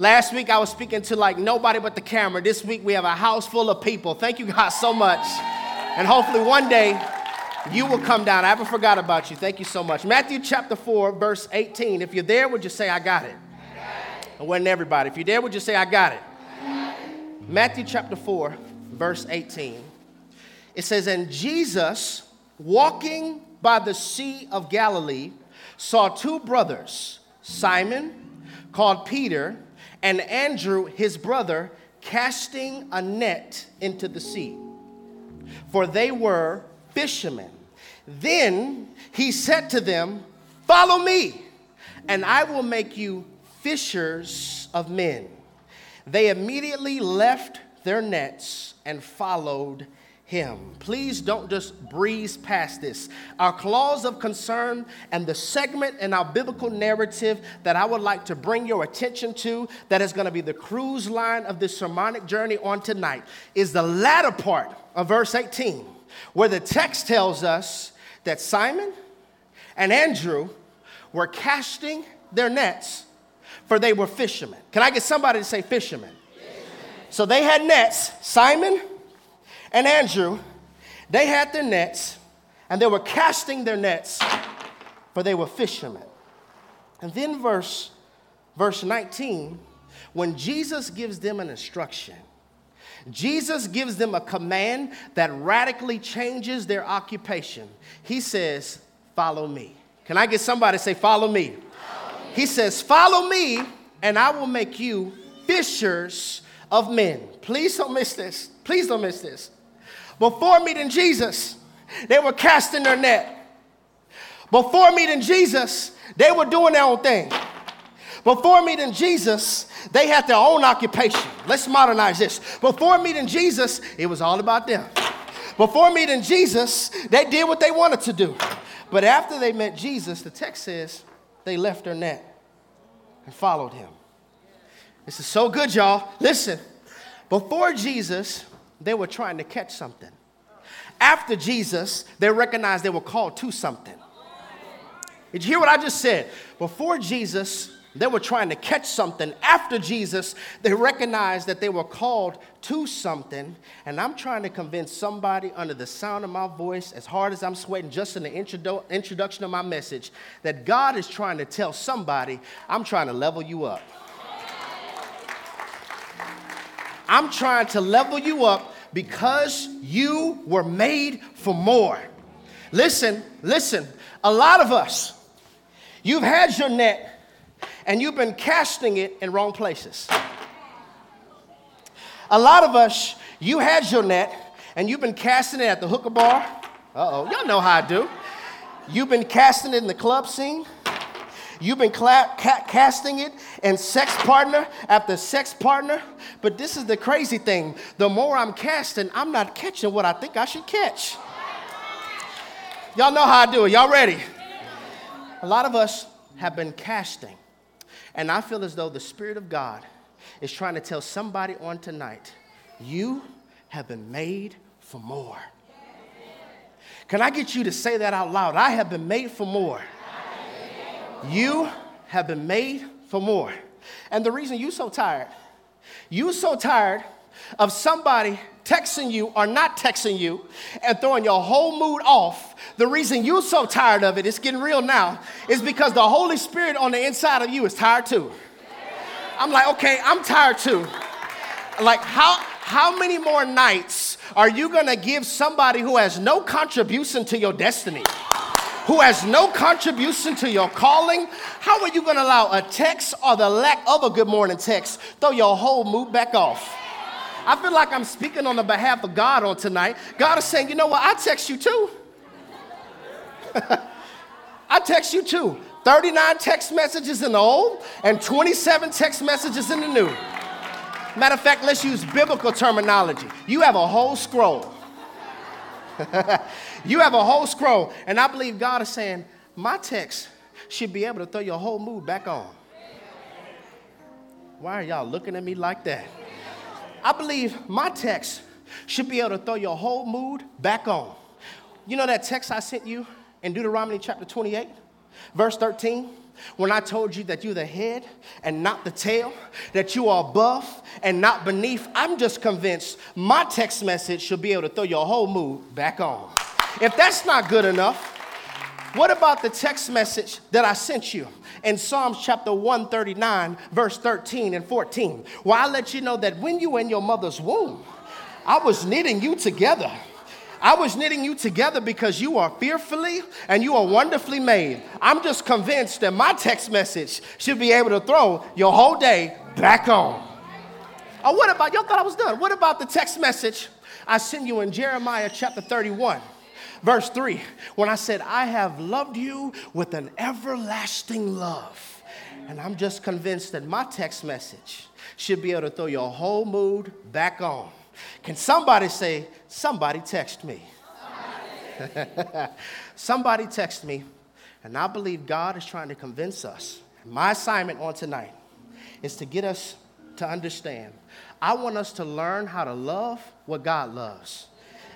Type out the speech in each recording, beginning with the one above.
Last week I was speaking to like nobody but the camera. This week we have a house full of people. Thank you guys so much. And hopefully one day you will come down. I haven't forgot about you. Thank you so much. Matthew chapter 4, verse 18. If you're there, would you say, I got it? I wasn't everybody. If you're there, would you say, I got it? Matthew chapter 4, verse 18. It says, And Jesus, walking by the Sea of Galilee, saw two brothers, Simon, called Peter, and Andrew, his brother, casting a net into the sea. For they were fishermen. Then he said to them, Follow me, and I will make you fishers of men. They immediately left their nets and followed him. Please don't just breeze past this. Our clause of concern and the segment in our biblical narrative that I would like to bring your attention to, that is going to be the cruise line of this sermonic journey on tonight, is the latter part of verse 18, where the text tells us that Simon and Andrew were casting their nets, for they were fishermen. Can I get somebody to say fishermen? fishermen. So they had nets, Simon and Andrew, they had their nets and they were casting their nets, for they were fishermen. And then, verse, verse 19, when Jesus gives them an instruction, Jesus gives them a command that radically changes their occupation. He says, Follow me. Can I get somebody to say, Follow me? Follow me. He says, Follow me, and I will make you fishers of men. Please don't miss this. Please don't miss this. Before meeting Jesus, they were casting their net. Before meeting Jesus, they were doing their own thing. Before meeting Jesus, they had their own occupation. Let's modernize this. Before meeting Jesus, it was all about them. Before meeting Jesus, they did what they wanted to do. But after they met Jesus, the text says they left their net and followed him. This is so good, y'all. Listen, before Jesus, they were trying to catch something. After Jesus, they recognized they were called to something. Did you hear what I just said? Before Jesus, they were trying to catch something. After Jesus, they recognized that they were called to something. And I'm trying to convince somebody under the sound of my voice, as hard as I'm sweating just in the introdu- introduction of my message, that God is trying to tell somebody, I'm trying to level you up. I'm trying to level you up because you were made for more. Listen, listen, a lot of us, you've had your net and you've been casting it in wrong places. A lot of us, you had your net and you've been casting it at the hookah bar. Uh oh, y'all know how I do. You've been casting it in the club scene. You've been cla- ca- casting it and sex partner after sex partner. But this is the crazy thing. The more I'm casting, I'm not catching what I think I should catch. Y'all know how I do it. Y'all ready? A lot of us have been casting. And I feel as though the Spirit of God is trying to tell somebody on tonight, you have been made for more. Can I get you to say that out loud? I have been made for more. You have been made for more. And the reason you so tired, you so tired of somebody texting you or not texting you and throwing your whole mood off, the reason you're so tired of it, it's getting real now, is because the Holy Spirit on the inside of you is tired too. I'm like, okay, I'm tired too. Like, how, how many more nights are you gonna give somebody who has no contribution to your destiny? Who has no contribution to your calling, how are you going to allow a text or the lack of a good morning text throw your whole mood back off? I feel like I'm speaking on the behalf of God on tonight. God is saying, you know what? I text you too. I text you too. 39 text messages in the old and 27 text messages in the new. Matter of fact, let's use biblical terminology. You have a whole scroll. you have a whole scroll, and I believe God is saying, my text should be able to throw your whole mood back on. Why are y'all looking at me like that? I believe my text should be able to throw your whole mood back on. You know that text I sent you in Deuteronomy chapter 28, verse 13? when I told you that you're the head and not the tail, that you are above and not beneath, I'm just convinced my text message should be able to throw your whole mood back on. If that's not good enough, what about the text message that I sent you in Psalms chapter 139, verse 13 and 14? Where I let you know that when you were in your mother's womb, I was knitting you together. I was knitting you together because you are fearfully and you are wonderfully made. I'm just convinced that my text message should be able to throw your whole day back on. Oh, what about, y'all thought I was done. What about the text message I sent you in Jeremiah chapter 31? Verse 3, when I said, I have loved you with an everlasting love. And I'm just convinced that my text message should be able to throw your whole mood back on. Can somebody say, Somebody text me? somebody text me, and I believe God is trying to convince us. My assignment on tonight is to get us to understand. I want us to learn how to love what God loves.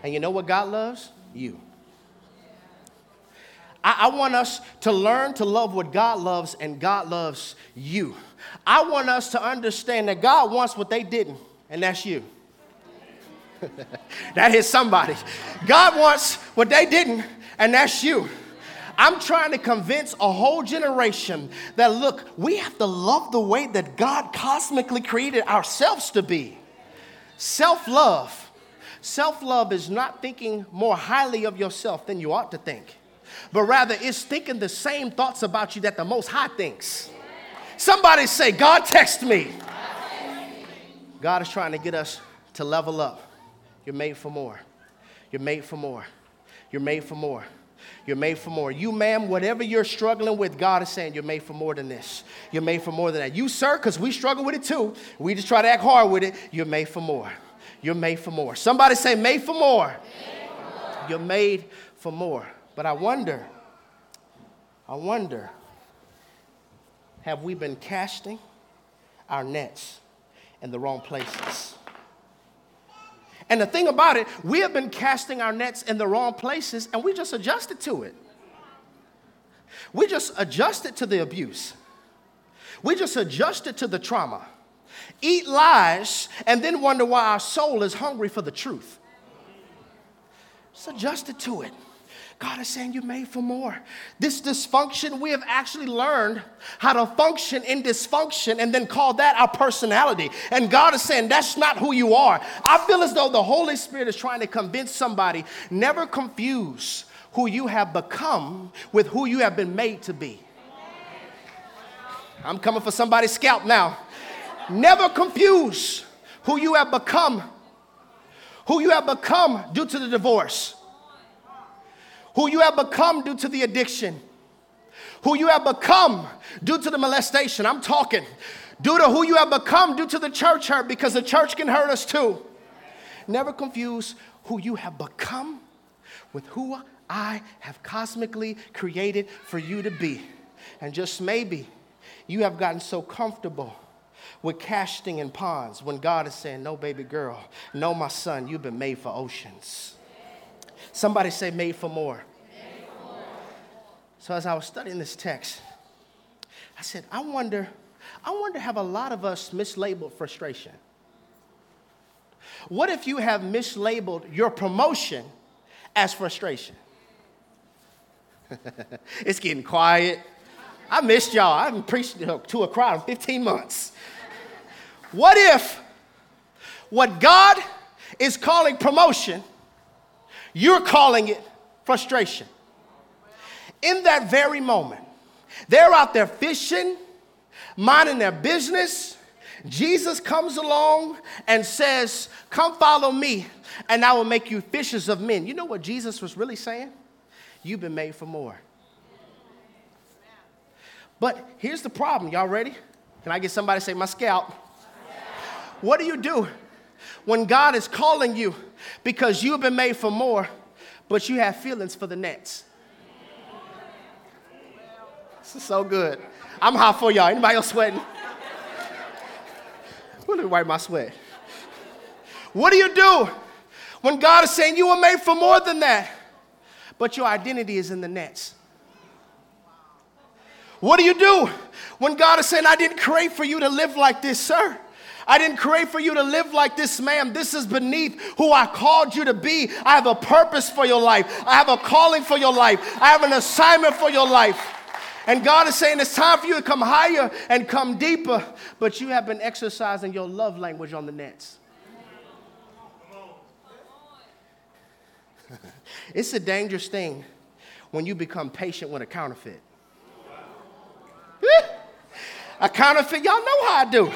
And you know what God loves? You. I, I, want us to learn to love what God loves, and God loves you. I want us to understand that God wants what they didn't, and that's you. that is somebody. God wants what they didn't, and that's you. I'm trying to convince a whole generation that look, we have to love the way that God cosmically created ourselves to be. Self love. Self love is not thinking more highly of yourself than you ought to think, but rather it's thinking the same thoughts about you that the Most High thinks. Somebody say, God text me. God is trying to get us to level up. You're made for more. You're made for more. You're made for more. You're made for more. You, ma'am, whatever you're struggling with, God is saying you're made for more than this. You're made for more than that. You, sir, because we struggle with it too. We just try to act hard with it. You're made for more. You're made for more. Somebody say, made for more. Made for more. You're made for more. But I wonder, I wonder, have we been casting our nets in the wrong places? And the thing about it, we have been casting our nets in the wrong places and we just adjusted to it. We just adjusted to the abuse. We just adjusted to the trauma. Eat lies and then wonder why our soul is hungry for the truth. Just adjusted to it. God is saying you're made for more. This dysfunction, we have actually learned how to function in dysfunction and then call that our personality. And God is saying that's not who you are. I feel as though the Holy Spirit is trying to convince somebody never confuse who you have become with who you have been made to be. I'm coming for somebody's scalp now. Never confuse who you have become, who you have become due to the divorce who you have become due to the addiction, who you have become due to the molestation. I'm talking due to who you have become due to the church hurt because the church can hurt us too. Never confuse who you have become with who I have cosmically created for you to be. And just maybe you have gotten so comfortable with casting in ponds when God is saying, No, baby girl, no, my son, you've been made for oceans. Somebody say, made for more. So as I was studying this text, I said, I wonder, I wonder have a lot of us mislabeled frustration? What if you have mislabeled your promotion as frustration? it's getting quiet. I missed y'all. I haven't preached to a crowd in 15 months. What if what God is calling promotion you're calling it frustration. In that very moment, they're out there fishing, minding their business. Jesus comes along and says, Come follow me, and I will make you fishers of men. You know what Jesus was really saying? You've been made for more. But here's the problem. Y'all ready? Can I get somebody to say, My scalp? What do you do when God is calling you because you have been made for more, but you have feelings for the nets. So good. I'm hot for y'all. Anybody else sweating? Let me wipe my sweat. What do you do when God is saying you were made for more than that, but your identity is in the nets? What do you do when God is saying, I didn't create for you to live like this, sir? I didn't create for you to live like this, ma'am. This is beneath who I called you to be. I have a purpose for your life. I have a calling for your life. I have an assignment for your life. And God is saying it's time for you to come higher and come deeper, but you have been exercising your love language on the nets. it's a dangerous thing when you become patient with a counterfeit. a counterfeit, y'all know how I do.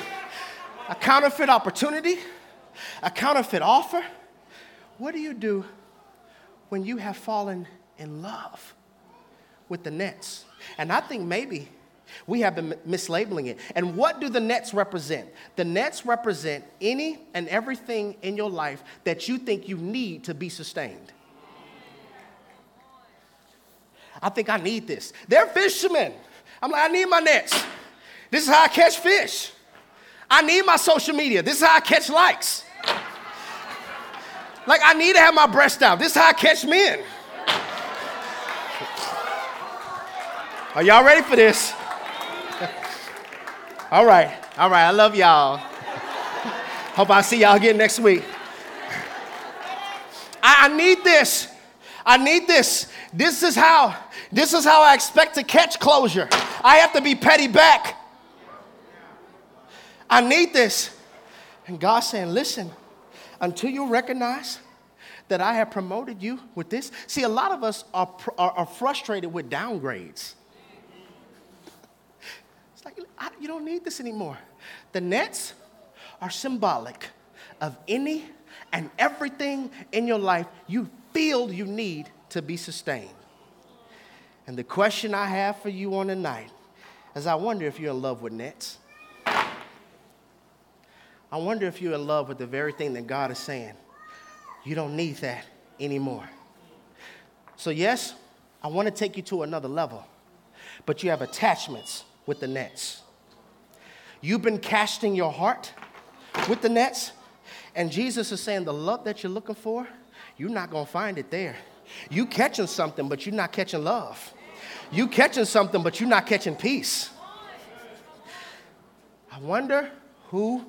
A counterfeit opportunity, a counterfeit offer. What do you do when you have fallen in love with the nets? And I think maybe we have been mislabeling it. And what do the nets represent? The nets represent any and everything in your life that you think you need to be sustained. I think I need this. They're fishermen. I'm like, I need my nets. This is how I catch fish. I need my social media. This is how I catch likes. Like, I need to have my breast out. This is how I catch men. Are y'all ready for this? all right, all right. I love y'all. Hope I see y'all again next week. I, I need this. I need this. This is how. This is how I expect to catch closure. I have to be petty back. I need this. And God's saying, listen, until you recognize that I have promoted you with this. See, a lot of us are, are, are frustrated with downgrades. Like, you don't need this anymore. The nets are symbolic of any and everything in your life you feel you need to be sustained. And the question I have for you on the night is I wonder if you're in love with nets. I wonder if you're in love with the very thing that God is saying. You don't need that anymore. So, yes, I want to take you to another level, but you have attachments with the nets. You've been casting your heart with the nets, and Jesus is saying the love that you're looking for, you're not going to find it there. You catching something, but you're not catching love. You catching something, but you're not catching peace. I wonder who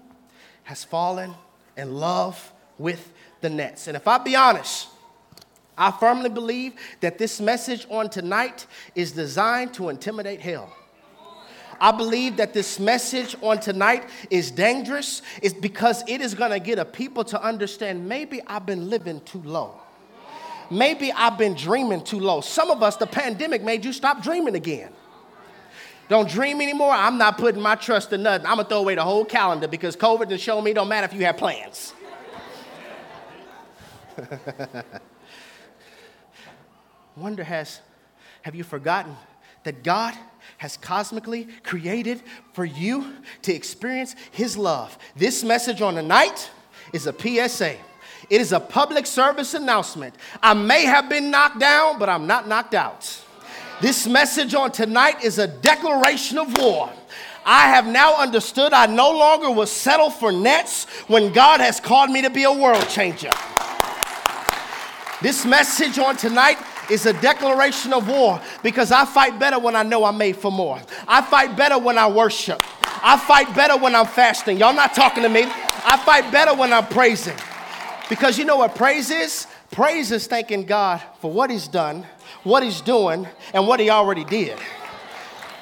has fallen in love with the nets. And if I be honest, I firmly believe that this message on tonight is designed to intimidate hell. I believe that this message on tonight is dangerous is because it is going to get a people to understand maybe I've been living too low. Maybe I've been dreaming too low. Some of us the pandemic made you stop dreaming again. Don't dream anymore. I'm not putting my trust in nothing. I'm gonna throw away the whole calendar because COVID has shown me don't matter if you have plans. Wonder has have you forgotten that God has cosmically created for you to experience his love. This message on the night is a PSA. It is a public service announcement. I may have been knocked down, but I'm not knocked out. This message on tonight is a declaration of war. I have now understood I no longer will settle for nets when God has called me to be a world changer. This message on tonight is a declaration of war because I fight better when I know I'm made for more. I fight better when I worship. I fight better when I'm fasting. Y'all not talking to me. I fight better when I'm praising. Because you know what praise is? Praise is thanking God for what He's done what he's doing, and what he already did.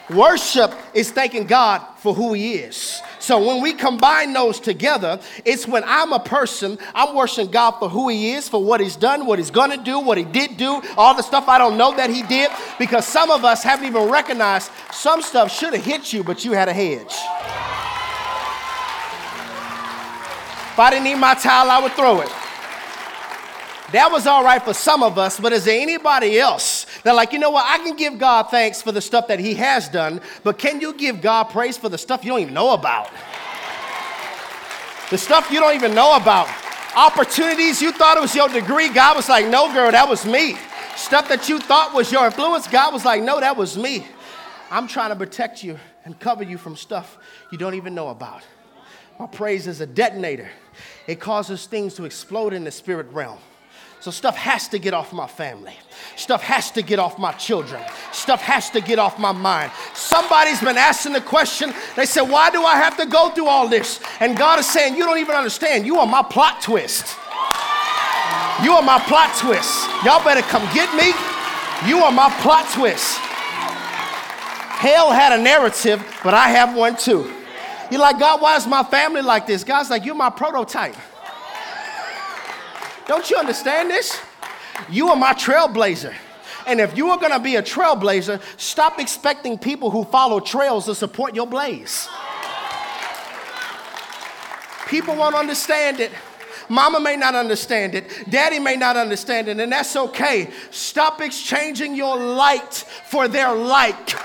Worship is thanking God for who he is. So when we combine those together, it's when I'm a person, I'm worshiping God for who he is, for what he's done, what he's gonna do, what he did do, all the stuff I don't know that he did, because some of us haven't even recognized some stuff should have hit you, but you had a hedge. If I didn't need my towel, I would throw it. That was all right for some of us, but is there anybody else that, like, you know what, I can give God thanks for the stuff that He has done, but can you give God praise for the stuff you don't even know about? The stuff you don't even know about. Opportunities you thought it was your degree, God was like, no, girl, that was me. Stuff that you thought was your influence, God was like, no, that was me. I'm trying to protect you and cover you from stuff you don't even know about. My praise is a detonator, it causes things to explode in the spirit realm. So stuff has to get off my family. Stuff has to get off my children. Stuff has to get off my mind. somebody's been asking the question. They said, Why do I have to go through all this? And God is saying, You don't even understand. You are my plot twist. You are my plot twist. Y'all better come get me. You are my plot twist. Hell had a narrative, but I have one too. You're like, God, why is my family like this? God's like, You're my prototype. Don't you understand this? You are my trailblazer. And if you are gonna be a trailblazer, stop expecting people who follow trails to support your blaze. People won't understand it. Mama may not understand it. Daddy may not understand it, and that's okay. Stop exchanging your light for their like.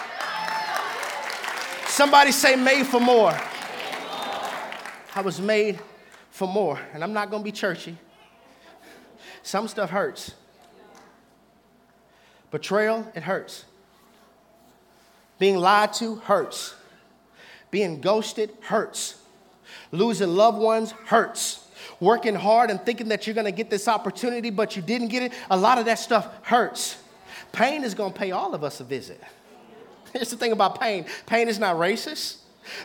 Somebody say, made for more. I was made for more. And I'm not to be churchy. Some stuff hurts. Betrayal, it hurts. Being lied to hurts. Being ghosted hurts. Losing loved ones hurts. Working hard and thinking that you're to get this opportunity, but you didn't get it, a lot of that stuff hurts. Pain is to pay all of us a visit. Here's the thing about pain pain is not racist,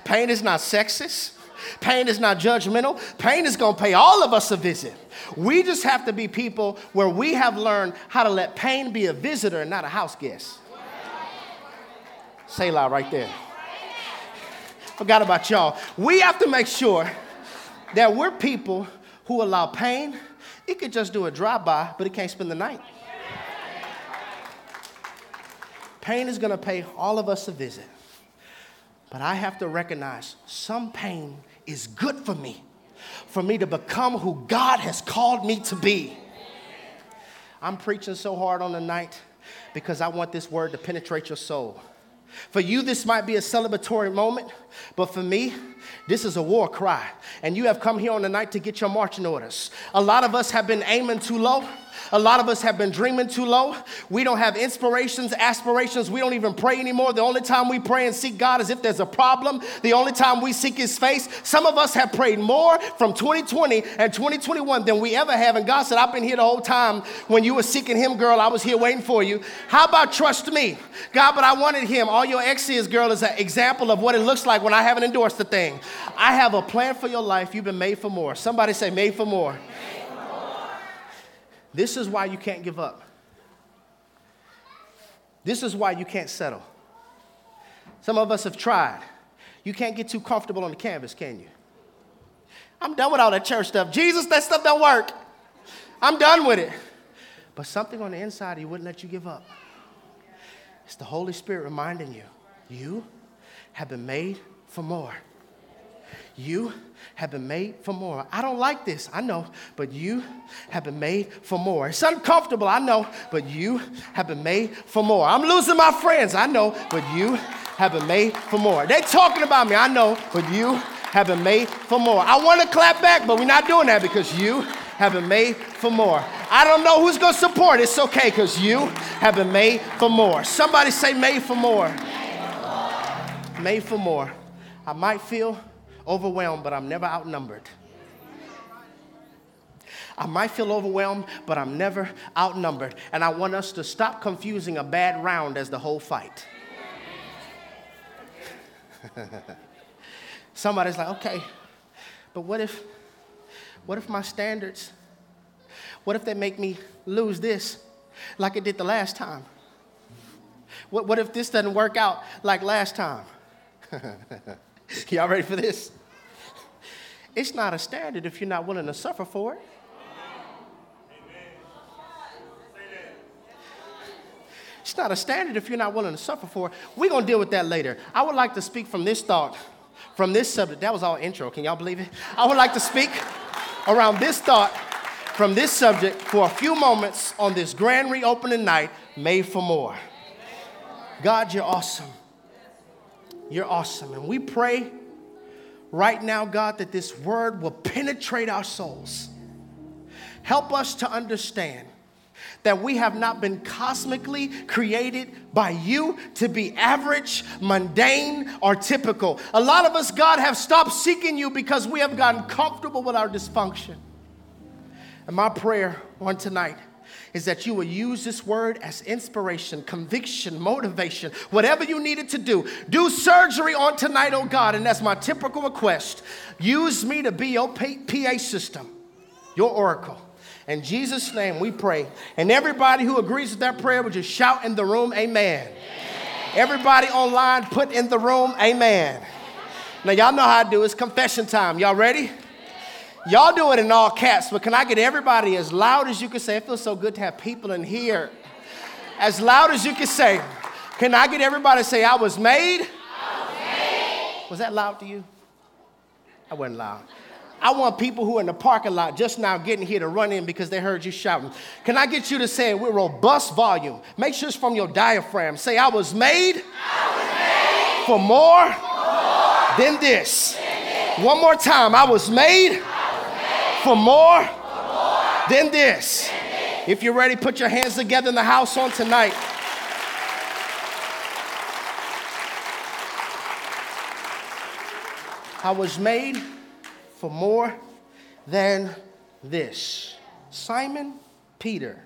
pain is not sexist. Pain is not judgmental. Pain is going to pay all of us a visit. We just have to be people where we have learned how to let pain be a visitor and not a house guest. Say loud right there. Forgot about y'all. We have to make sure that we're people who allow pain. It could just do a drive by, but it can't spend the night. Pain is going to pay all of us a visit. But I have to recognize some pain is good for me, for me to become who God has called me to be. I'm preaching so hard on the night because I want this word to penetrate your soul. For you, this might be a celebratory moment, but for me, this is a war cry. And you have come here on the night to get your marching orders. A lot of us have been aiming too low. A lot of us have been dreaming too low. We don't have inspirations, aspirations. We don't even pray anymore. The only time we pray and seek God is if there's a problem. The only time we seek His face. Some of us have prayed more from 2020 and 2021 than we ever have. And God said, I've been here the whole time. When you were seeking Him, girl, I was here waiting for you. How about trust me? God, but I wanted Him. All your exes, girl, is an example of what it looks like when I haven't endorsed the thing. I have a plan for your life. You've been made for more. Somebody say, made for more. This is why you can't give up. This is why you can't settle. Some of us have tried. You can't get too comfortable on the canvas, can you? I'm done with all that church stuff. Jesus, that stuff don't work. I'm done with it. But something on the inside, He wouldn't let you give up. It's the Holy Spirit reminding you, you have been made for more. You have been made for more. I don't like this, I know, but you have been made for more. It's uncomfortable, I know, but you have been made for more. I'm losing my friends, I know, but you have been made for more. They talking about me, I know, but you have been made for more. I want to clap back, but we're not doing that because you have been made for more. I don't know who's going to support. It's okay because you have been made for more. Somebody say made for more. Made for more. Made for more. I might feel overwhelmed, but I'm never outnumbered. I might feel overwhelmed, but I'm never outnumbered. And I want us to stop confusing a bad round as the whole fight. Somebody's like, okay, but what if, what if my standards, what if they make me lose this like it did the last time? What, what if this doesn't work out like last time? Y'all ready for this? It's not a standard if you're not willing to suffer for it. It's not a standard if you're not willing to suffer for it. We're going to deal with that later. I would like to speak from this thought, from this subject. That was all intro. Can y'all believe it? I would like to speak around this thought from this subject for a few moments on this grand reopening night, made for more. God, you're awesome. You're awesome. And we pray right now, God, that this word will penetrate our souls. Help us to understand that we have not been cosmically created by you to be average, mundane, or typical. A lot of us, God, have stopped seeking you because we have gotten comfortable with our dysfunction. And my prayer on tonight is that you will use this word as inspiration, conviction, motivation, whatever you needed to do. Do surgery on tonight, oh God, and that's my typical request. Use me to be your PA system, your oracle. In Jesus' name we pray. And everybody who agrees with that prayer would just shout in the room, Amen. amen. Everybody online, put in the room, Amen. Now, y'all know how to do. It's confession time. Y'all ready? Y'all do it in all caps, but can I get everybody as loud as you can say? It feels so good to have people in here. As loud as you can say. Can I get everybody to say, I was made? I was, made. was that loud to you? I wasn't loud. I want people who are in the parking lot just now getting here to run in because they heard you shouting. Can I get you to say it with robust volume? Make sure it's from your diaphragm. Say, I was made, I was made for more, more than, this. than this. One more time. I was made for more, than, this. If you're ready, put your hands together in the house on tonight. I was made for more than this. Simon Peter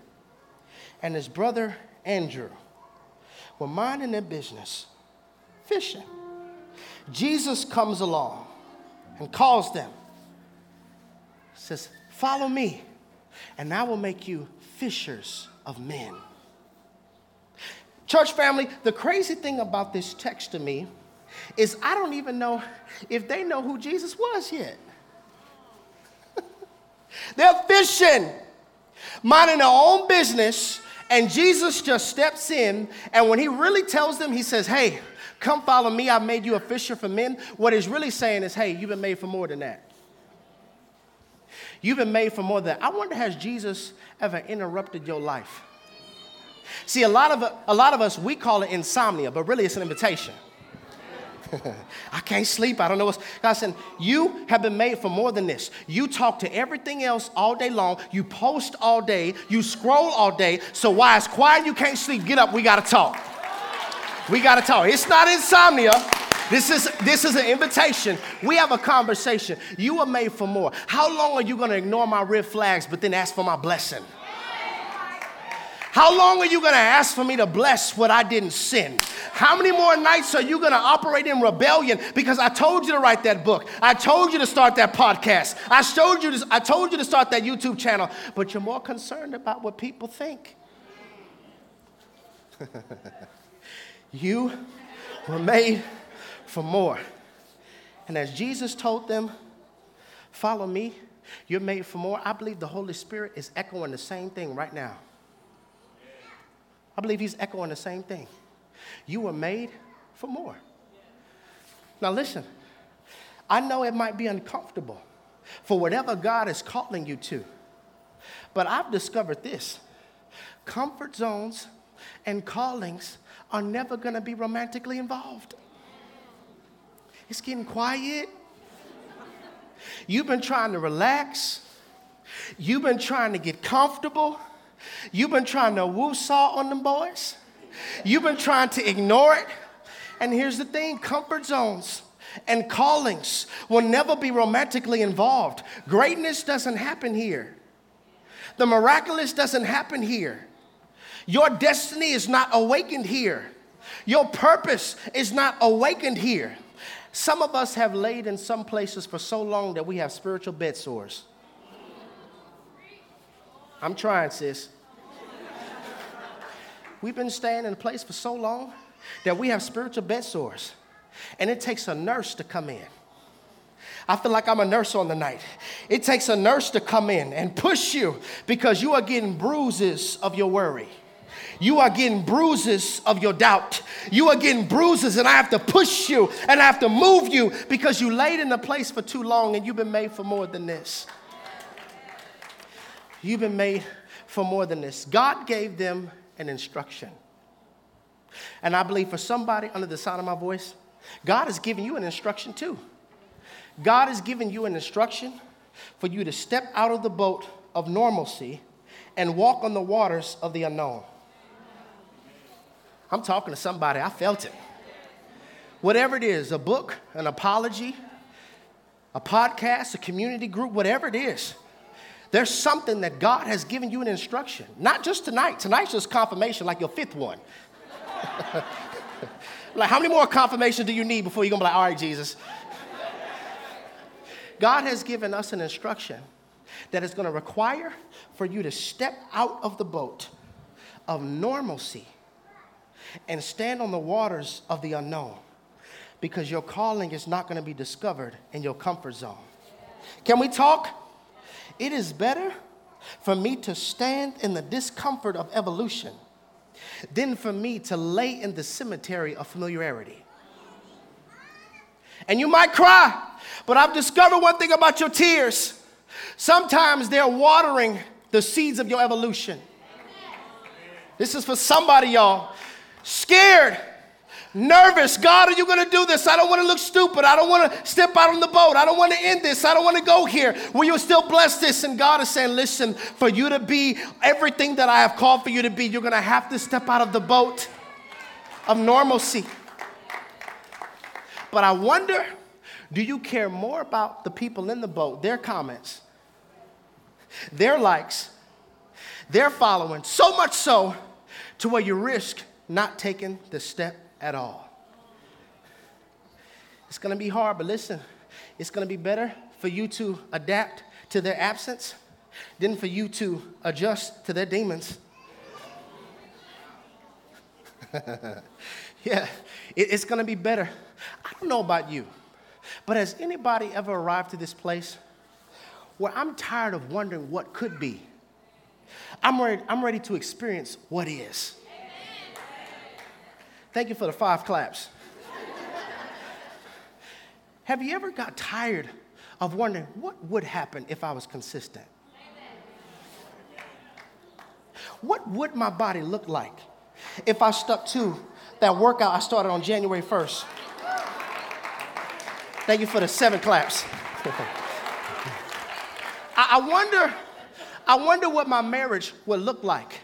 and his brother Andrew were minding their business, fishing. Jesus comes along and calls them says, Follow me, and I will make you fishers of men. Church family, the crazy thing about this text to me is I don't even know if they know who Jesus was yet. They're fishing, minding their own business, and Jesus just steps in. And when he really tells them, he says, Hey, come follow me. I've made you a fisher for men. What he's really saying is, Hey, you've been made for more than that. You've been made for more than that. I wonder, has Jesus ever interrupted your life? See, a lot of, a lot of us, we call it insomnia, but really it's an invitation. I can't sleep. I don't know what's. God said, You have been made for more than this. You talk to everything else all day long. You post all day. You scroll all day. So why it's quiet you can't sleep? Get up. We got to talk. We got to talk. It's not insomnia. This is, this is an invitation. We have a conversation. You are made for more. How long are you going to ignore my red flags but then ask for my blessing? How long are you going to ask for me to bless what I didn't sin? How many more nights are you going to operate in rebellion because I told you to write that book? I told you to start that podcast. I showed you to, I told you to start that YouTube channel, but you're more concerned about what people think. you were made for more. And as Jesus told them, Follow me, you're made for more, I believe the Holy Spirit is echoing the same thing right now. I believe He's echoing the same thing. You were made for more. Now, listen, I know it might be uncomfortable for whatever God is calling you to, but I've discovered this comfort zones and callings are never going to be romantically involved. It's getting quiet. You've been trying to relax. You've been trying to get comfortable. You've been trying to woo saw on them boys. You've been trying to ignore it. And here's the thing comfort zones and callings will never be romantically involved. Greatness doesn't happen here, the miraculous doesn't happen here. Your destiny is not awakened here, your purpose is not awakened here. Some of us have laid in some places for so long that we have spiritual bed sores. I'm trying, sis. We've been staying in a place for so long that we have spiritual bed sores, and it takes a nurse to come in. I feel like I'm a nurse on the night. It takes a nurse to come in and push you because you are getting bruises of your worry. You are getting bruises of your doubt. You are getting bruises, and I have to push you and I have to move you because you laid in a place for too long and you've been made for more than this. You've been made for more than this. God gave them an instruction. And I believe for somebody under the sound of my voice, God is giving you an instruction too. God is giving you an instruction for you to step out of the boat of normalcy and walk on the waters of the unknown. I'm talking to somebody, I felt it. Whatever it is a book, an apology, a podcast, a community group, whatever it is There's something that God has given you an instruction, not just tonight. Tonight's just confirmation, like your fifth one. like, how many more confirmations do you need before you're gonna be like, all right, Jesus? God has given us an instruction that is gonna require for you to step out of the boat of normalcy and stand on the waters of the unknown because your calling is not gonna be discovered in your comfort zone. Can we talk? It is better for me to stand in the discomfort of evolution than for me to lay in the cemetery of familiarity. And you might cry, but I've discovered one thing about your tears. Sometimes they're watering the seeds of your evolution. This is for somebody, y'all. Scared nervous. God, are you going to do this? I don't want to look stupid. I don't want to step out on the boat. I don't want to end this. I don't want to go here. Will you still bless this? And God is saying, listen, for you to be everything that I have called for you to be, you're going to have to step out of the boat of normalcy. But I wonder, do you care more about the people in the boat, their comments, their likes, their following, so much so to where you risk not taking the step at all. It's going to be hard, but listen, it's going to be better for you to adapt to their absence than for you to adjust to their demons. yeah, it's going to be better. I don't know about you, but has anybody ever arrived to this place where I'm tired of wondering what could be? I'm ready, I'm ready to experience what is. Thank you for the five claps. Have you ever got tired of wondering what would happen if I was consistent? What would my body look like if I stuck to that workout I started on January 1st? Thank you for the seven claps. I, wonder, I wonder what my marriage would look like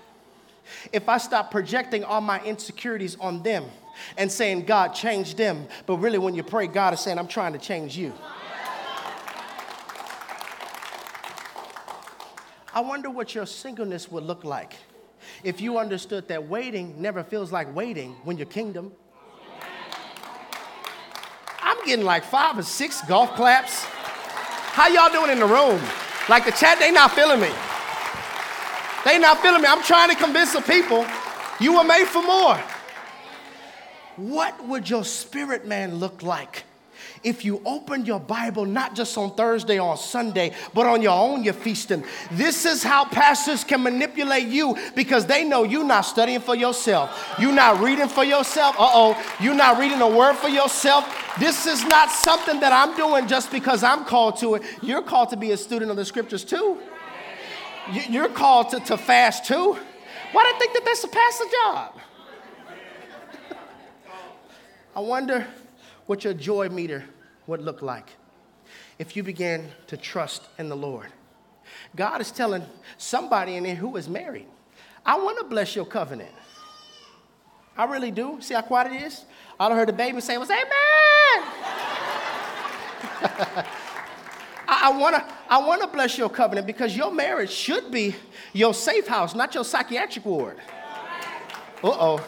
if I stop projecting all my insecurities on them and saying, God, change them, but really when you pray, God is saying, I'm trying to change you. I wonder what your singleness would look like if you understood that waiting never feels like waiting when you're kingdom. I'm getting like five or six golf claps. How y'all doing in the room? Like the chat, they not feeling me. They not feeling me. I'm trying to convince the people you were made for more. What would your spirit man look like if you opened your Bible not just on Thursday or on Sunday, but on your own you're feasting? This is how pastors can manipulate you because they know you're not studying for yourself. You're not reading for yourself. Uh oh. You're not reading a word for yourself. This is not something that I'm doing just because I'm called to it. You're called to be a student of the scriptures too. You're called to, to fast too. Why do you think that that's a pastor job? I wonder what your joy meter would look like if you began to trust in the Lord. God is telling somebody in here who is married, I want to bless your covenant. I really do. See how quiet it is? I don't hear the baby say was, Amen. I, want to I wanna bless your covenant because your marriage should be your safe house, not your psychiatric ward. Uh oh.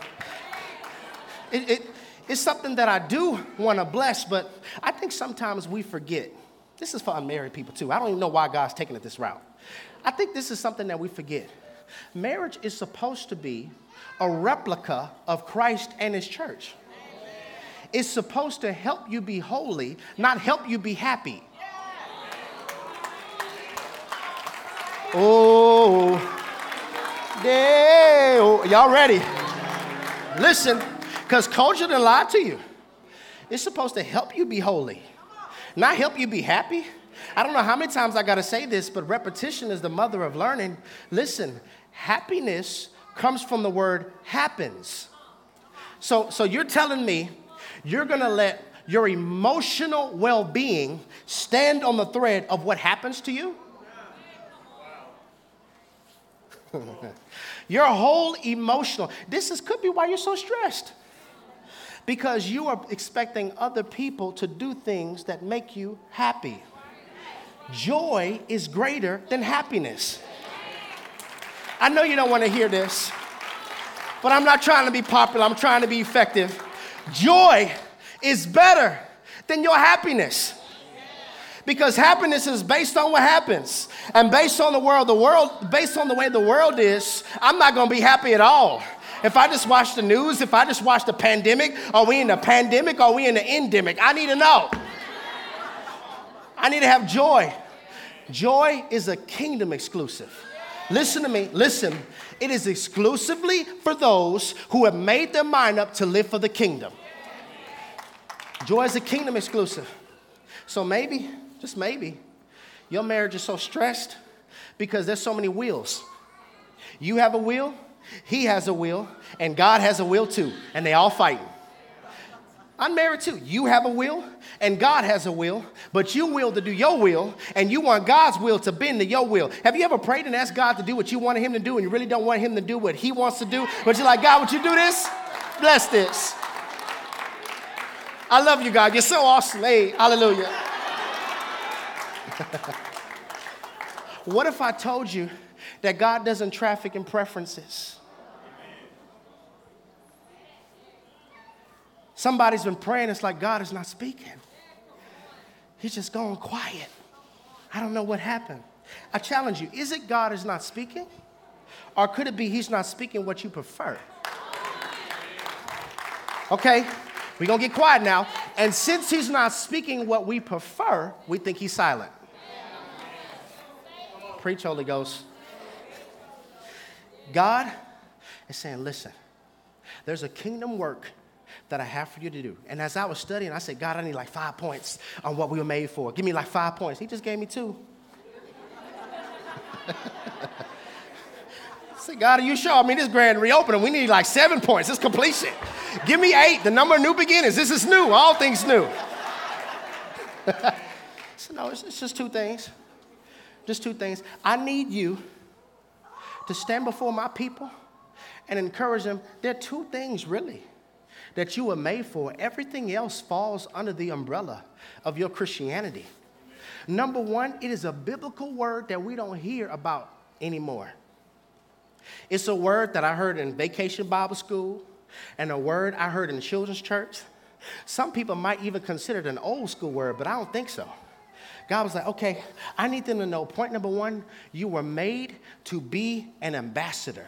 It, it, it's something that I do want to bless, but I think sometimes we forget. This is for unmarried people too. I don't even know why God's taking it this route. I think this is something that we forget. Marriage is supposed to be a replica of Christ and His church. It's supposed to help you be holy, not help you be happy. Oh, yeah. Oh, y'all ready? Listen, because culture done lied to you. It's supposed to help you be holy, not help you be happy. I don't know how many times I got to say this, but repetition is the mother of learning. Listen, happiness comes from the word happens. So, so you're telling me you're going to let your emotional well being stand on the thread of what happens to you? Your whole emotional, this is, could be why you're so stressed. Because you are expecting other people to do things that make you happy. joy is greater than happiness. I know you don't want to hear this, but I'm not trying to be popular, I'm trying to be effective. Joy is better than your happiness. Because happiness is based on what happens. And based on the world, the world, based on the way the world is, I'm not gonna be happy at all. If I just watch the news, if I just watch the pandemic, are we in the pandemic? Are we in the endemic? I need to know. I need to have joy. Joy is a kingdom exclusive. Listen to me, listen. It is exclusively for those who have made their mind up to live for the kingdom. Joy is a kingdom exclusive. So maybe, just maybe, your marriage is so stressed because there's so many wheels. You have a wheel, he has a will, and God has a will too, and they all fighting. I'm married too. You have a will, and God has a will, but you will to do your will, and you want God's will to bend to your will. Have you ever prayed and asked God to do what you wanted Him to do, and you really don't want Him to do what He wants to do, but you're like, God, would you do this? Bless this. I love you, God. You're so awesome. Hey, hallelujah. what if I told you that God doesn't traffic in preferences? Somebody's been praying, it's like God is not speaking. He's just going quiet. I don't know what happened. I challenge you is it God is not speaking? Or could it be He's not speaking what you prefer? Okay, we're gonna get quiet now. And since He's not speaking what we prefer, we think He's silent. Preach, Holy Ghost. God is saying, listen, there's a kingdom work that I have for you to do. And as I was studying, I said, God, I need like five points on what we were made for. Give me like five points. He just gave me two. Said, God, are you sure? I mean, this grand reopening, we need like seven points. It's completion. Give me eight, the number of new beginnings. This is new, all things new. so, no, it's, it's just two things. Just two things. I need you to stand before my people and encourage them. There are two things, really that you were made for. Everything else falls under the umbrella of your Christianity. Number one, it is a biblical word that we don't hear about anymore. It's a word that I heard in vacation Bible school and a word I heard in children's church. Some people might even consider it an old school word, but I don't think so. God was like, okay, I need them to know point number one, you were made to be an ambassador.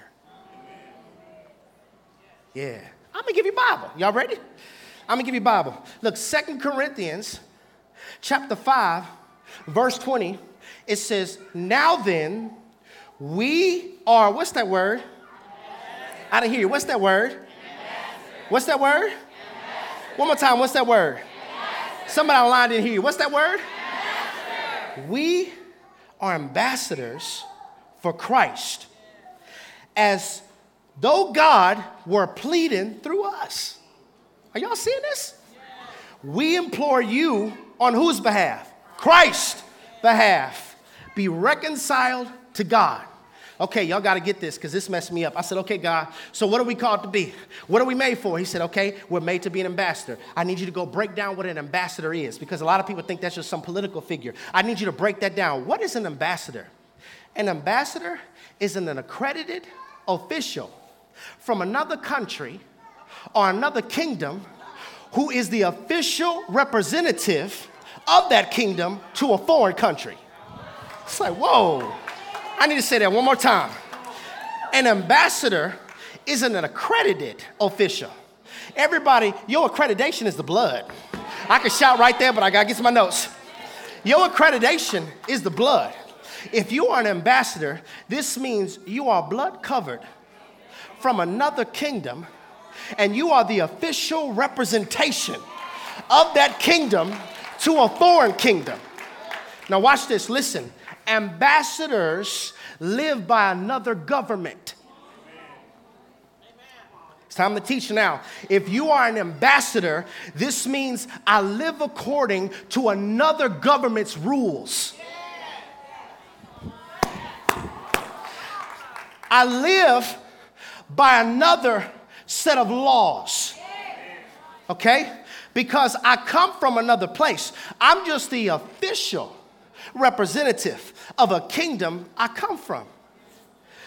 Yeah. I'm gonna give you Bible. Y'all ready? I'm gonna give you Bible. Look, Second Corinthians chapter 5, verse 20, it says, Now then, we are, what's that word? I didn't hear you. What's that word? What's that word? One more time, what's that word? Somebody online didn't hear you. What's that word? We are ambassadors for Christ as though God were pleading through us. Are y'all seeing this? We implore you on whose behalf? Christ's behalf. Be reconciled to God. Okay, y'all got to get this because this messed me up. I said, okay, God, so what are we called to be? What are we made for? He said, okay, we're made to be an ambassador. I need you to go break down what an ambassador is because a lot of people think that's just some political figure. I need you to break that down. What is an ambassador? An ambassador is an accredited official from another country or another kingdom who is the official representative of that kingdom to a foreign country. It's like, whoa. I need to say that one more time. An ambassador isn't an accredited official. Everybody, your accreditation is the blood. I could shout right there, but I gotta get to my notes. Your accreditation is the blood. If you are an ambassador, this means you are blood covered from another kingdom, and you are the official representation of that kingdom to a foreign kingdom. Now, watch this. Listen, ambassadors live by another government. It's time to teach now. If you are an ambassador, this means I live according to another government's rules. I live by another set of laws. Okay? Because I come from another place. I'm just the official representative of a kingdom I come from.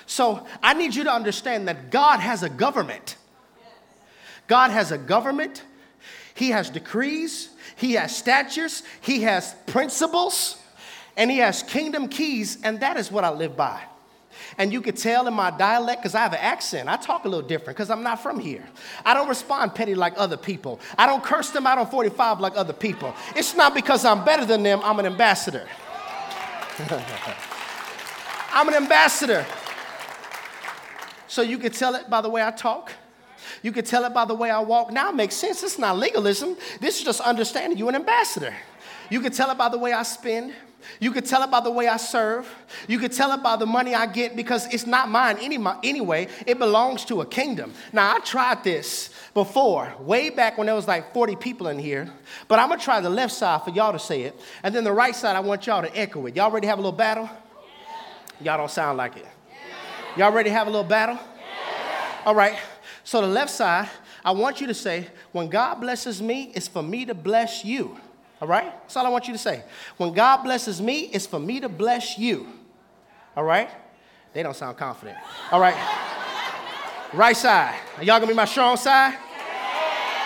So I need you to understand that God has a government. God has a government, He has decrees, He has statutes, He has principles, and He has kingdom keys, and that is what I live by. And you could tell in my dialect because I have an accent. I talk a little different because I'm not from here. I don't respond petty like other people. I don't curse them out on 45 like other people. It's not because I'm better than them, I'm an ambassador. I'm an ambassador. So you could tell it by the way I talk. You could tell it by the way I walk. Now it makes sense. Is not legalism. This is just understanding you're an ambassador. You could tell it by the way I spend. You could tell it by the way I serve. You could tell it by the money I get because it's not mine any, anyway. It belongs to a kingdom. Now, I tried this before, way back when there was like 40 people in here, but I'm gonna try the left side for y'all to say it. And then the right side, I want y'all to echo it. Y'all ready to have a little battle? Y'all don't sound like it. Y'all ready to have a little battle? All right. So the left side, I want you to say, when God blesses me, it's for me to bless you. All right? That's all I want you to say. When God blesses me, it's for me to bless you. All right? They don't sound confident. All right. Right side. Are y'all gonna be my strong side?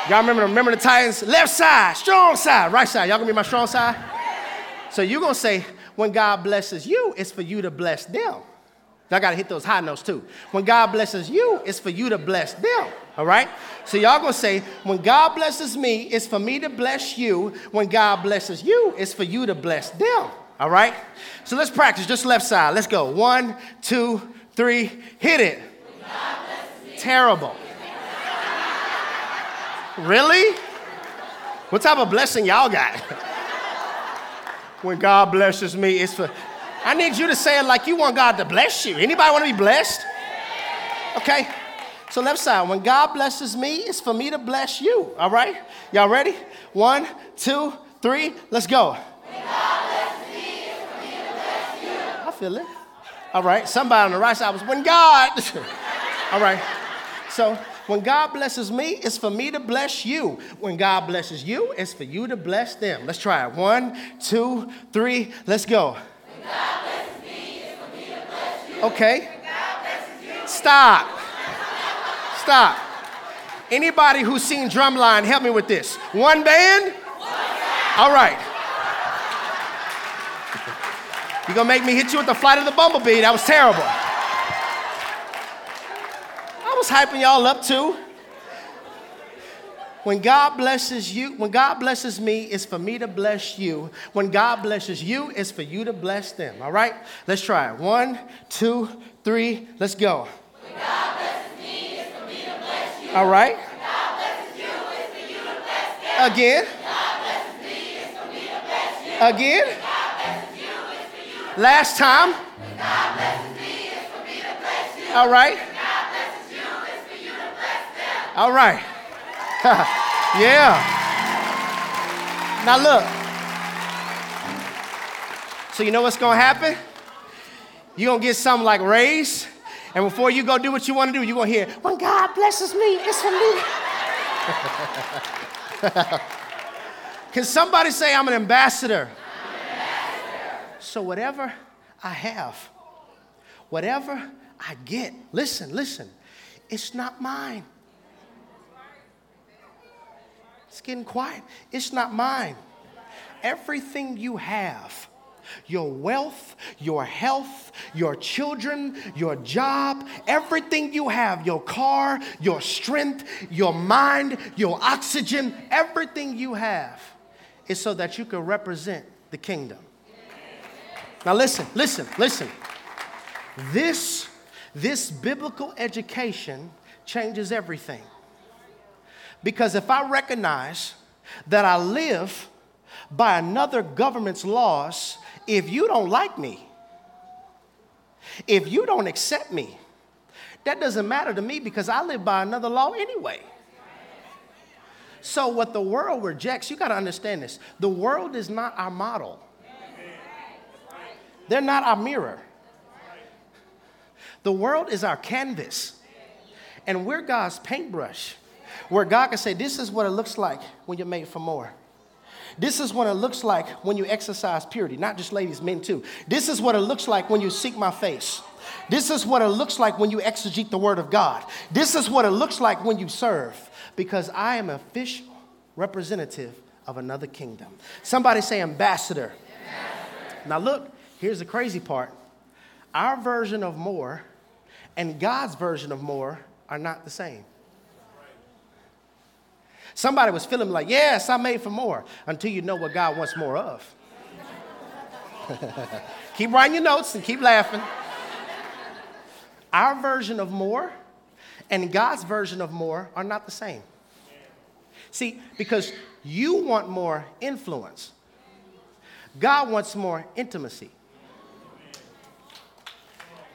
Y'all remember, remember the Titans? Left side, strong side. Right side. Y'all gonna be my strong side? So you're gonna say, when God blesses you, it's for you to bless them. Y'all got to hit those high notes too. When God blesses you, it's for you to bless them. All right? So y'all going to say, when God blesses me, it's for me to bless you. When God blesses you, it's for you to bless them. All right? So let's practice. Just left side. Let's go. One, two, three. Hit it. Terrible. really? What type of blessing y'all got? when God blesses me, it's for I need you to say it like you want God to bless you. Anybody want to be blessed? Okay. So left side, when God blesses me, it's for me to bless you. All right? Y'all ready? One, two, three, let's go. When God blesses me, it's for me to bless you. I feel it. All right. Somebody on the right side was when God. All right. So when God blesses me, it's for me to bless you. When God blesses you, it's for you to bless them. Let's try it. One, two, three, let's go. Okay. Stop. Stop. Anybody who's seen Drumline, help me with this. One band? All right. You're gonna make me hit you with the flight of the bumblebee. That was terrible. I was hyping y'all up too. When God blesses you, when God blesses me, it's for me to bless you. When God blesses you, it's for you to bless them. All right? Let's try it. One, two, three, let's go. When God blesses me, it's for me to bless you. All right? When God blesses you, it's for you to bless them. Again. When God blesses me, it's for me to bless you. Again. When God blesses you, it's for you to Last time. When God blesses me, it's for me to bless you. All right. When God blesses you, it's for you to bless them. All right. yeah. Now look. So you know what's gonna happen? You're gonna get something like raise, and before you go do what you want to do, you're gonna hear, when God blesses me, it's for me. Can somebody say I'm an ambassador? I'm an ambassador. So whatever I have, whatever I get, listen, listen, it's not mine. It's getting quiet. It's not mine. Everything you have, your wealth, your health, your children, your job, everything you have, your car, your strength, your mind, your oxygen, everything you have is so that you can represent the kingdom. Now listen, listen, listen. This this biblical education changes everything. Because if I recognize that I live by another government's laws, if you don't like me, if you don't accept me, that doesn't matter to me because I live by another law anyway. So, what the world rejects, you got to understand this the world is not our model, they're not our mirror. The world is our canvas, and we're God's paintbrush where God can say, This is what it looks like when you're made for more. This is what it looks like when you exercise purity, not just ladies, men too. This is what it looks like when you seek my face. This is what it looks like when you exegete the word of God. This is what it looks like when you serve, because I am official representative of another kingdom. Somebody say ambassador. ambassador. Now, look, here's the crazy part our version of more and God's version of more are not the same. Somebody was feeling like, yes, I'm made for more, until you know what God wants more of. keep writing your notes and keep laughing. Our version of more and God's version of more are not the same. See, because you want more influence, God wants more intimacy.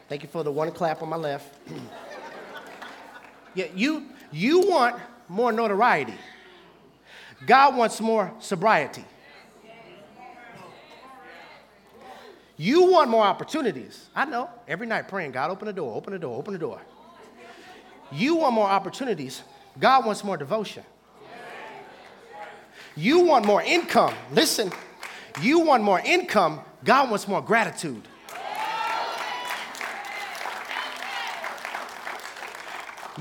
Thank you for the one clap on my left. yeah, you, you want more notoriety. God wants more sobriety. You want more opportunities. I know. Every night praying, God, open the door, open the door, open the door. You want more opportunities. God wants more devotion. You want more income. Listen, you want more income. God wants more gratitude.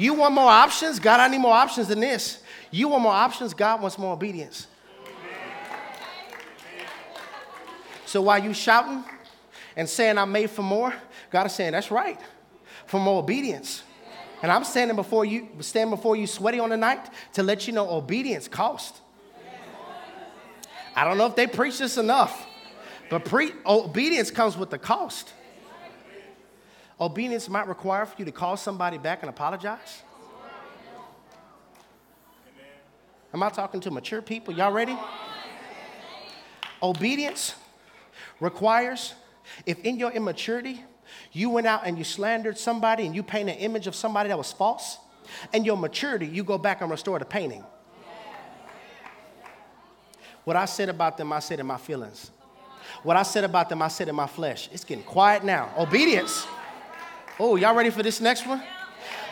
You want more options? God, I need more options than this. You want more options? God wants more obedience. So while you shouting and saying I'm made for more, God is saying that's right, for more obedience. And I'm standing before you, standing before you sweaty on the night to let you know obedience cost. I don't know if they preach this enough, but pre- obedience comes with the cost. Obedience might require for you to call somebody back and apologize. Am I talking to mature people? Y'all ready? Obedience requires, if in your immaturity, you went out and you slandered somebody and you painted an image of somebody that was false, and your maturity, you go back and restore the painting. What I said about them, I said in my feelings. What I said about them, I said in my flesh. It's getting quiet now. Obedience. Oh, y'all ready for this next one?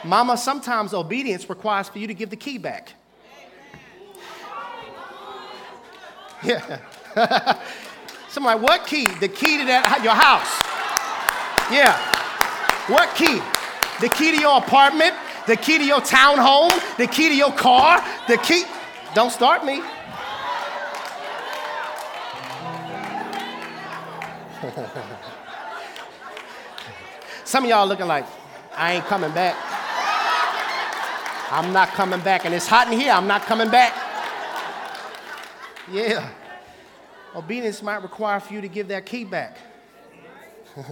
Mama, sometimes obedience requires for you to give the key back. Yeah. Somebody, what key? The key to that your house. Yeah. What key? The key to your apartment, the key to your townhome, the key to your car, the key. Don't start me. Some of y'all looking like, I ain't coming back. I'm not coming back. And it's hot in here, I'm not coming back. Yeah. Obedience might require for you to give that key back.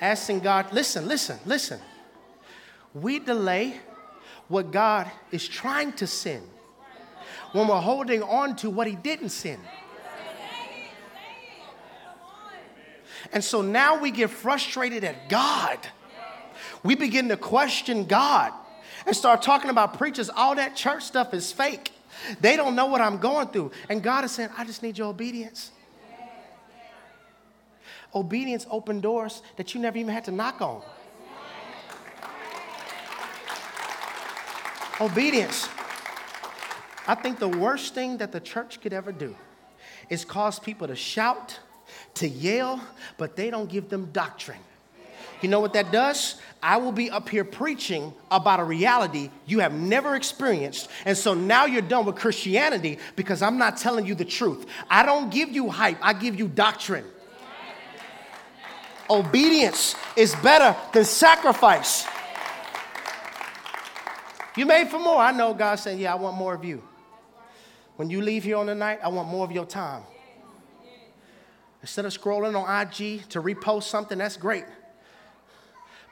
Asking God, listen, listen, listen. We delay what God is trying to send when we're holding on to what He didn't send. And so now we get frustrated at God. We begin to question God and start talking about preachers. All that church stuff is fake. They don't know what I'm going through. And God is saying, I just need your obedience. Obedience opened doors that you never even had to knock on. Obedience. I think the worst thing that the church could ever do is cause people to shout, to yell, but they don't give them doctrine. You know what that does? I will be up here preaching about a reality you have never experienced. And so now you're done with Christianity because I'm not telling you the truth. I don't give you hype, I give you doctrine. Obedience is better than sacrifice. You made for more. I know God saying, Yeah, I want more of you. When you leave here on the night, I want more of your time. Instead of scrolling on IG to repost something, that's great.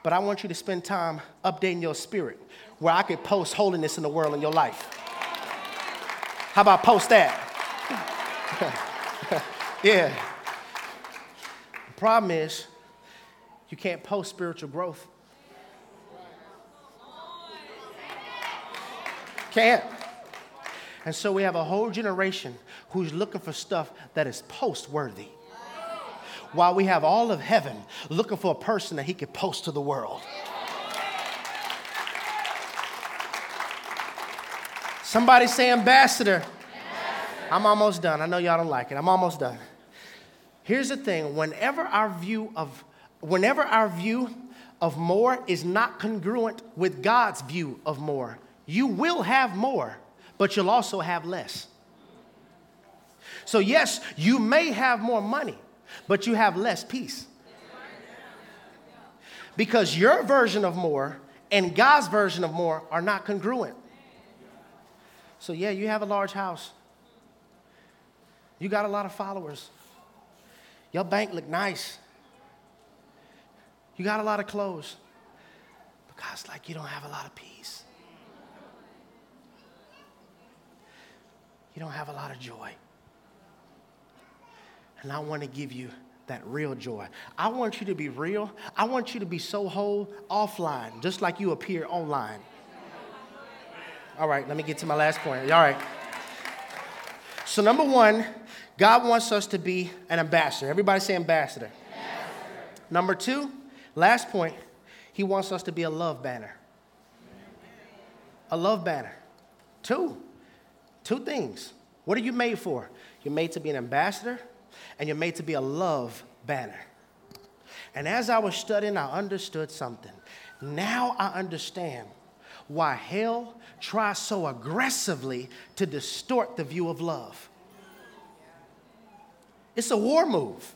But I want you to spend time updating your spirit where I could post holiness in the world in your life. How about post that? yeah. The problem is, you can't post spiritual growth. Can't. And so we have a whole generation who's looking for stuff that is post worthy while we have all of heaven looking for a person that he could post to the world. Somebody say ambassador. ambassador. I'm almost done. I know y'all don't like it. I'm almost done. Here's the thing whenever our view of whenever our view of more is not congruent with God's view of more, you will have more, but you'll also have less. So, yes, you may have more money, but you have less peace. Because your version of more and God's version of more are not congruent. So, yeah, you have a large house. You got a lot of followers. Your bank look nice. You got a lot of clothes. But God's like, you don't have a lot of peace. You don't have a lot of joy. And I want to give you that real joy. I want you to be real. I want you to be so whole offline, just like you appear online. All right, let me get to my last point. All right. So, number one, God wants us to be an ambassador. Everybody say ambassador. ambassador. Number two, last point, He wants us to be a love banner. A love banner. Two. Two things. What are you made for? You're made to be an ambassador and you're made to be a love banner. And as I was studying, I understood something. Now I understand why hell tries so aggressively to distort the view of love. It's a war move.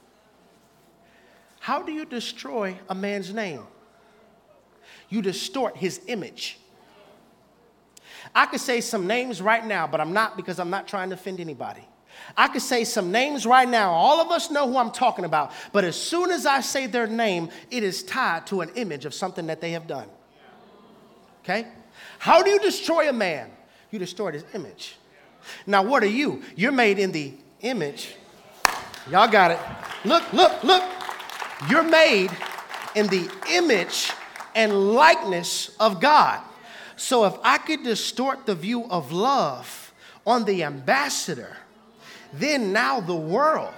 How do you destroy a man's name? You distort his image. I could say some names right now, but I'm not because I'm not trying to offend anybody. I could say some names right now. All of us know who I'm talking about. But as soon as I say their name, it is tied to an image of something that they have done. Okay? How do you destroy a man? You destroy his image. Now, what are you? You're made in the image. Y'all got it. Look, look, look. You're made in the image and likeness of God. So if I could distort the view of love on the ambassador, then now the world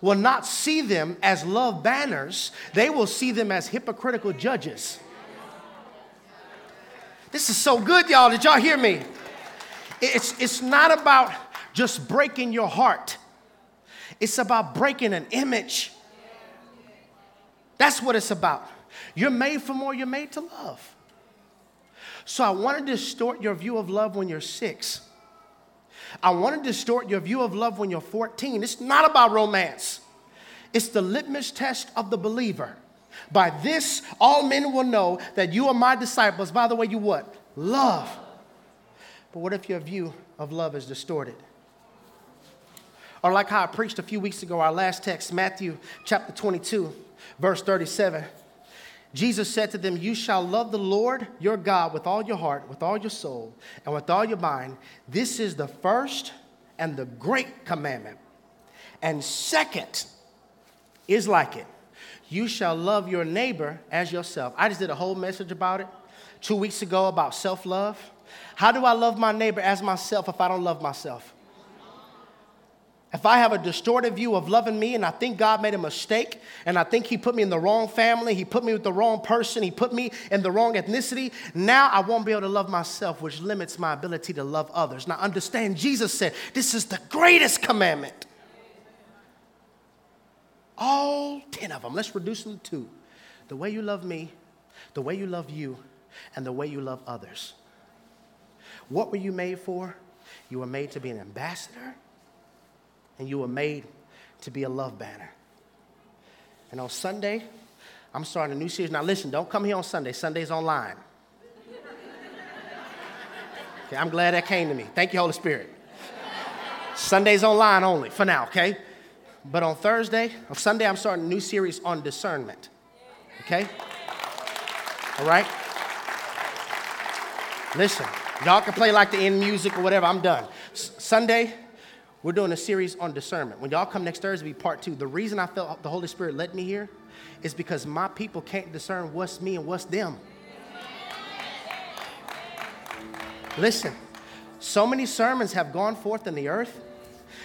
will not see them as love banners, they will see them as hypocritical judges. This is so good, y'all. Did y'all hear me? It's, it's not about just breaking your heart, it's about breaking an image. That's what it's about. You're made for more, you're made to love. So I want to distort your view of love when you're six. I want to distort your view of love when you're 14. It's not about romance, it's the litmus test of the believer. By this, all men will know that you are my disciples. By the way, you what? Love. But what if your view of love is distorted? Or, like how I preached a few weeks ago, our last text, Matthew chapter 22, verse 37. Jesus said to them, You shall love the Lord your God with all your heart, with all your soul, and with all your mind. This is the first and the great commandment. And second is like it you shall love your neighbor as yourself. I just did a whole message about it two weeks ago about self love. How do I love my neighbor as myself if I don't love myself? If I have a distorted view of loving me and I think God made a mistake and I think He put me in the wrong family, He put me with the wrong person, He put me in the wrong ethnicity, now I won't be able to love myself, which limits my ability to love others. Now, understand, Jesus said, This is the greatest commandment. All 10 of them, let's reduce them to two the way you love me, the way you love you, and the way you love others. What were you made for? You were made to be an ambassador and you were made to be a love banner. And on Sunday, I'm starting a new series. Now, listen, don't come here on Sunday. Sunday's online. Okay, I'm glad that came to me. Thank you, Holy Spirit. Sunday's online only for now, okay? But on Thursday, on Sunday, I'm starting a new series on discernment. Okay? All right? Listen, y'all can play like the end music or whatever. I'm done. S- Sunday, we're doing a series on discernment. When y'all come next Thursday, be part two. The reason I felt the Holy Spirit led me here is because my people can't discern what's me and what's them. Listen, so many sermons have gone forth in the earth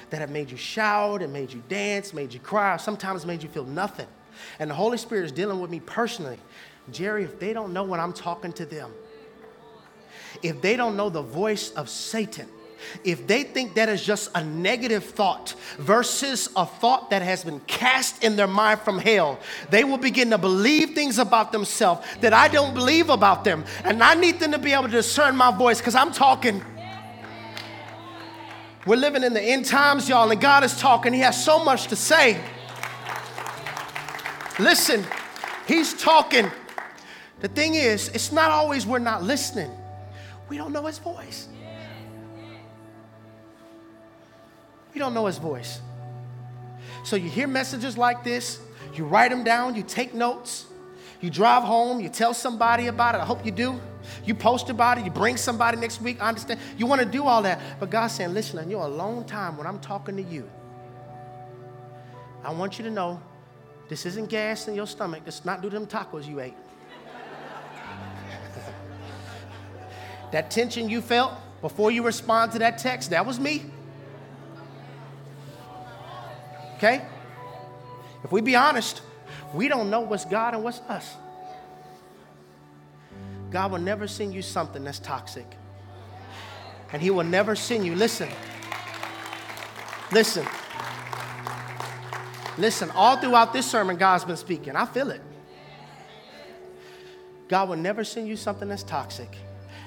that have made you shout and made you dance, made you cry, sometimes made you feel nothing. And the Holy Spirit is dealing with me personally. Jerry, if they don't know when I'm talking to them, if they don't know the voice of Satan, if they think that is just a negative thought versus a thought that has been cast in their mind from hell, they will begin to believe things about themselves that I don't believe about them. And I need them to be able to discern my voice because I'm talking. We're living in the end times, y'all, and God is talking. He has so much to say. Listen, He's talking. The thing is, it's not always we're not listening, we don't know His voice. We don't know his voice. So you hear messages like this, you write them down, you take notes, you drive home, you tell somebody about it. I hope you do. You post about it, you bring somebody next week. I understand. You want to do all that. But God's saying, listen, in your alone time when I'm talking to you, I want you to know this isn't gas in your stomach. It's not due to them tacos you ate. that tension you felt before you respond to that text, that was me. Okay? If we be honest, we don't know what's God and what's us. God will never send you something that's toxic. And He will never send you, listen, listen, listen, all throughout this sermon, God's been speaking. I feel it. God will never send you something that's toxic.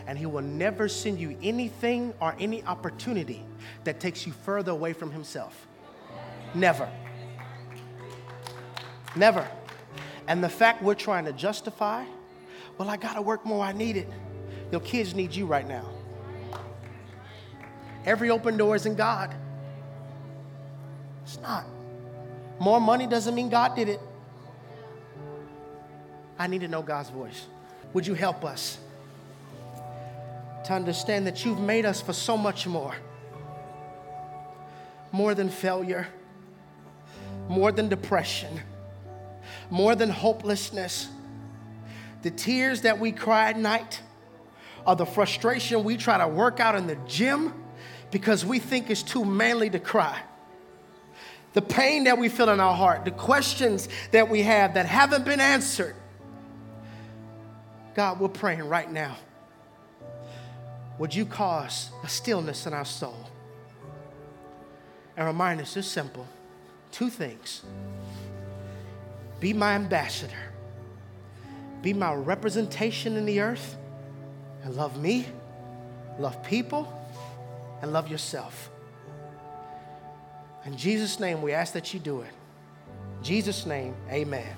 And He will never send you anything or any opportunity that takes you further away from Himself. Never. Never. And the fact we're trying to justify, well, I got to work more, I need it. Your kids need you right now. Every open door is in God. It's not. More money doesn't mean God did it. I need to know God's voice. Would you help us to understand that you've made us for so much more? More than failure more than depression, more than hopelessness. The tears that we cry at night are the frustration we try to work out in the gym because we think it's too manly to cry. The pain that we feel in our heart, the questions that we have that haven't been answered. God, we're praying right now. Would you cause a stillness in our soul? And remind us it's simple two things be my ambassador, be my representation in the earth, and love me, love people, and love yourself. In Jesus' name, we ask that you do it. In Jesus' name, amen.